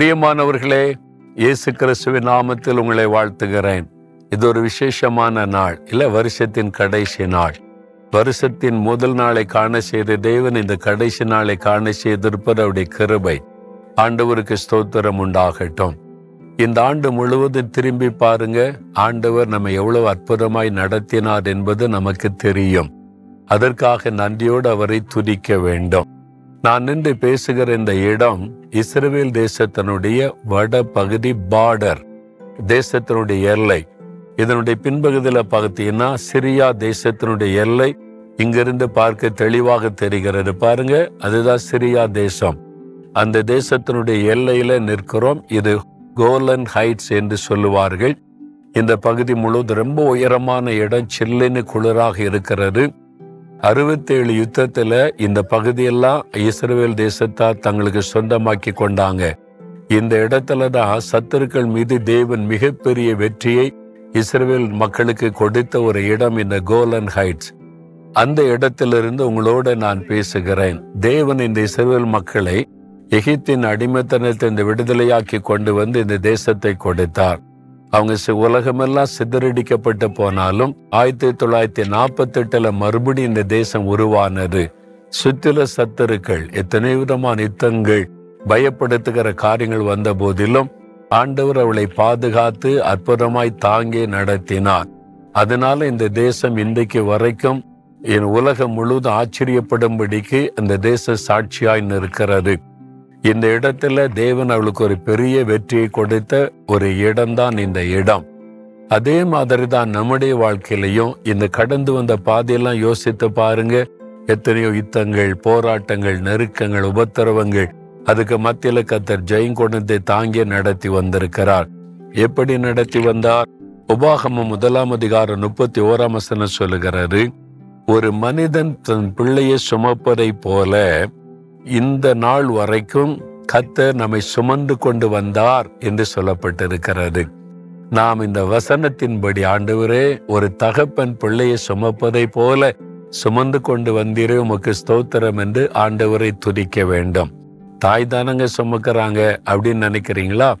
பிரியமானவர்களே இயேசு கிறிஸ்துவின் நாமத்தில் உங்களை வாழ்த்துகிறேன். இது ஒரு விசேஷமான நாள் இல்ல வருஷத்தின் கடைசி நாள். வருஷத்தின் முதல் நாளை காண செய்த தேவன் இந்த கடைசி நாளை காண செய்திருப்பது அவருடைய கிருபை. ஆண்டவருக்கு ஸ்தோத்திரம் உண்டாகட்டும். இந்த ஆண்டு முழுவதும் திரும்பி பாருங்க ஆண்டவர் நம்ம எவ்வளவு அற்புதமாய் நடத்தினார் என்பது நமக்கு தெரியும். அதற்காக நன்றியோடு அவரை துதிக்க வேண்டும். நான் நின்று பேசுகிற இந்த இடம் இஸ்ரேல் தேசத்தினுடைய வட பகுதி பார்டர் தேசத்தினுடைய எல்லை. இதனுடைய பின்பகுதியில் பார்த்தீங்கன்னா சிரியா தேசத்தினுடைய எல்லை. இங்கிருந்து பார்க்க தெளிவாக தெரிகிறது. பாருங்க அதுதான் சிரியா தேசம். அந்த தேசத்தினுடைய எல்லையில நிற்கிறோம். இது கோலன் ஹைட்ஸ் என்று சொல்லுவார்கள். இந்த பகுதி முழுவதும் ரொம்ப உயரமான இடம் சில்லுன்னு குளிராக இருக்கிறது. அறுபத்தேழு யுத்தத்துல இந்த பகுதியெல்லாம் இஸ்ரேல் தேசத்தார் தங்களுக்கு சொந்தமாக்கி கொண்டாங்க. இந்த இடத்துல தான் சத்துருக்கள் மீது தேவன் மிகப்பெரிய வெற்றியை இஸ்ரேல் மக்களுக்கு கொடுத்த ஒரு இடம் இந்த கோலன் ஹைட்ஸ். அந்த இடத்திலிருந்து உங்களோட நான் பேசுகிறேன். தேவன் இந்த இஸ்ரேல் மக்களை எகிப்தின் அடிமைத்தனத்தை இந்த விடுதலையாக்கி கொண்டு வந்து இந்த தேசத்தை கொடுத்தார். அவங்க உலகமெல்லாம் சிதறடிக்கப்பட்டு போனாலும் ஆயிரத்தி தொள்ளாயிரத்தி நாற்பத்தி எட்டுல மறுபடியும் இந்த தேசம் உருவானது. சுத்தில சத்துருக்கள் எத்தனை விதமான யுத்தங்கள் பயப்படுத்துகிற காரியங்கள் வந்த போதிலும் ஆண்டவர் அவளை பாதுகாத்து அற்புதமாய் தாங்கி நடத்தினார். அதனால இந்த தேசம் இன்றைக்கு வரைக்கும் என் உலகம் முழுவதும் ஆச்சரியப்படும்படிக்கு அந்த தேச சாட்சியாய் நிற்கிறது. இந்த இடத்துல தேவன் அவளுக்கு ஒரு பெரிய வெற்றியை கொடுத்த ஒரு இடம்தான் இந்த இடம். அதே மாதிரி தான் நம்முடைய வாழ்க்கையிலையும் இந்த கடந்து வந்த பாதையெல்லாம் யோசித்து பாருங்க. எத்தனையோ யுத்தங்கள் போராட்டங்கள் நெருக்கங்கள் உபத்திரவங்கள் அதுக்கு மத்தியில கத்தர் ஜெயங்கொண்டத்தை தாங்கி நடத்தி வந்திருக்கிறார். எப்படி நடத்தி வந்தார்? உபாகம முதலாம் அதிகாரம் முப்பத்தி ஓராம் வசனம் சொல்லுகிறாரு ஒரு மனிதன் தன் பிள்ளையை சுமப்பதை போல இந்த நாள் வரைக்கும் கத்தர் நம்மை சுமந்து கொண்டு வந்தார் என்று சொல்லப்பட்டிருக்கிறது. நாம் இந்த வசனத்தின்படி ஆண்டவரே ஒரு தகப்பன் பிள்ளையை சுமப்பதை போல சுமந்து கொண்டு வந்தீரே உமக்கு ஸ்தோத்திரம் என்று ஆண்டவரை துதிக்க வேண்டும். தாய் தானங்க சுமக்கிறாங்க அப்படின்னு நினைக்கிறீங்களா?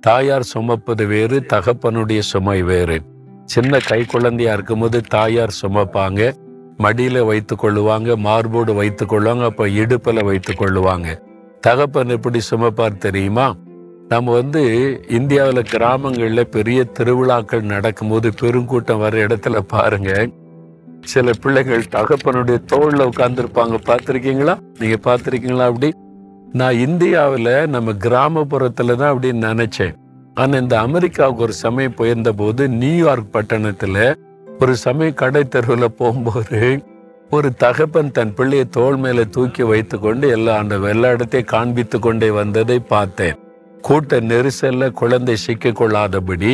தாயார் சுமப்பது வேறு தகப்பனுடைய சுமை வேறு. சின்ன கை குழந்தையா இருக்கும்போது தாயார் சுமப்பாங்க. மடியில வைத்துக் கொள்ளுவாங்க மார்போடு வைத்துக் கொள்ளுவாங்க அப்ப இடுப்பில் வைத்துக் கொள்ளுவாங்க. தகப்பன் எப்படி சுமப்பார் தெரியுமா? நம்ம வந்து இந்தியாவில் கிராமங்களில் பெரிய திருவிழாக்கள் நடக்கும்போது பெருங்கூட்டம் வர இடத்துல பாருங்க. சில பிள்ளைகள் தகப்பனுடைய தோளில் உட்காந்துருப்பாங்க பார்த்துருக்கீங்களா? நீங்கள் பார்த்துருக்கீங்களா அப்படி? நான் இந்தியாவில் நம்ம கிராமப்புறத்தில் தான் அப்படின்னு நினச்சேன். ஆனால் இந்த அமெரிக்காவுக்கு ஒரு சமயம் போயிருந்த போது நியூயார்க் பட்டணத்தில் ஒரு சமயம் கடை தெருவில் போகும்போது ஒரு தகப்பன் தன் பிள்ளையை தோள் மேல தூக்கி வைத்து கொண்டு எல்லா அந்த வெள்ளாடத்தை இடத்தையும் காண்பித்து கொண்டே வந்ததை பார்த்தேன். கூட்ட நெரிசல்ல குழந்தை சிக்கிக் கொள்ளாதபடி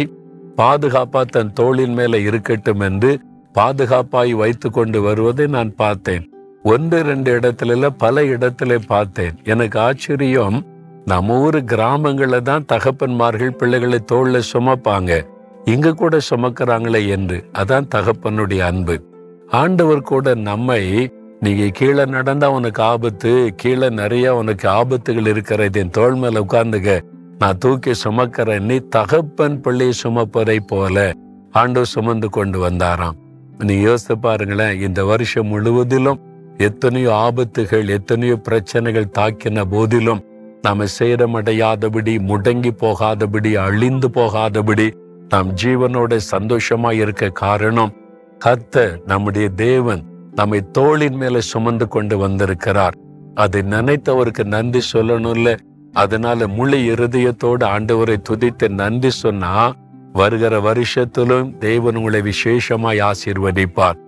பாதுகாப்பா தன் தோளின் மேல இருக்கட்டும் என்று பாதுகாப்பாய் வைத்து கொண்டு வருவதை நான் பார்த்தேன். ஒன்று ரெண்டு இடத்துல பல இடத்துல பார்த்தேன். எனக்கு ஆச்சரியம் நம்ம ஊர் கிராமங்கள்ல தான் தகப்பன்மார்கள் பிள்ளைகளை தோல்ல சுமப்பாங்க. இங்க கூட சுமக்கிறாங்களே என்று. அதான் தகப்பனுடைய அன்பு. ஆண்டவர் கூட நம்மை நீங்க கீழே நடந்தா உனக்கு ஆபத்து கீழே நிறைய உனக்கு ஆபத்துகள் இருக்கிறது என் தோள் மேல உட்கார்ந்துக்க. நான் தூக்கி சுமக்கிறேன். நீ தகப்பன் பிள்ளையை சுமப்பதை போல ஆண்டவர் சுமந்து கொண்டு வந்தாராம். நீ யோசித்து பாருங்களேன் இந்த வருஷம் முழுவதிலும் எத்தனையோ ஆபத்துகள் எத்தனையோ பிரச்சனைகள் தாக்கின போதிலும் நாம சேதமடையாதபடி முடங்கி போகாதபடி அழிந்து போகாதபடி நாம் ஜீவனோட சந்தோஷமா இருக்க காரணம் கத்த நம்முடைய தேவன் நம்மை தோளின் மேல சுமந்து கொண்டு வந்திருக்கிறார். அதை நினைத்தவருக்கு நன்றி சொல்லணும்ல. அதனால முழு இருதயத்தோடு ஆண்டவரை துதித்து நன்றி சொன்னா வருகிற வருஷத்திலும் தேவன் உங்களை விசேஷமாய் ஆசீர்வதிப்பார்.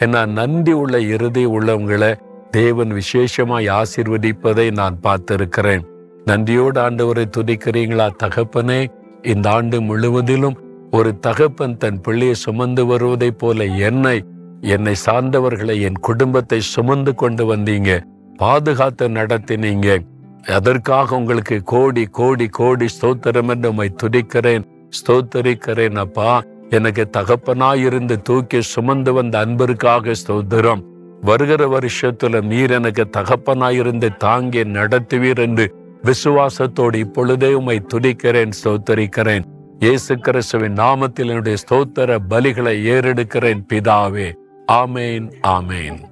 ஏன்னா நன்றி உள்ள இறுதி உள்ளவங்களை தேவன் விசேஷமாய் ஆசீர்வதிப்பதை நான் பார்த்திருக்கிறேன். நன்றியோடு ஆண்டவரை துதிக்கிறீங்களா தகப்பனே? இந்த ஆண்டு முழுவதிலும் ஒரு தகப்பன் தன் பிள்ளையை சுமந்து வருவதைப் போல என்னை என்னை சார்ந்தவர்களை என் குடும்பத்தை சுமந்து கொண்டு வந்தீங்க. பாதுகாத்து நடத்தினீங்க. அதற்காக உங்களுக்கு கோடி கோடி கோடி ஸ்தோத்திரம் என்று உண்மை துதிக்கிறேன். ஸ்தோத்தரிக்கிறேன் அப்பா. எனக்கு தகப்பனாயிருந்து தூக்கி சுமந்து வந்த அன்பிற்காக ஸ்தோத்திரம். வருகிற வருஷத்துல நீர் எனக்கு தகப்பனாயிருந்து தாங்கி நடத்துவீர் என்று விசுவாசத்தோடு இப்பொழுதே உம்மை துதிக்கிறேன் ஸ்தோத்தரிக்கிறேன். இயேசு கிறிஸ்துவின் நாமத்தில் என்னுடைய ஸ்தோத்திர பலிகளை ஏறெடுக்கிறேன் பிதாவே. ஆமேன் ஆமேன்.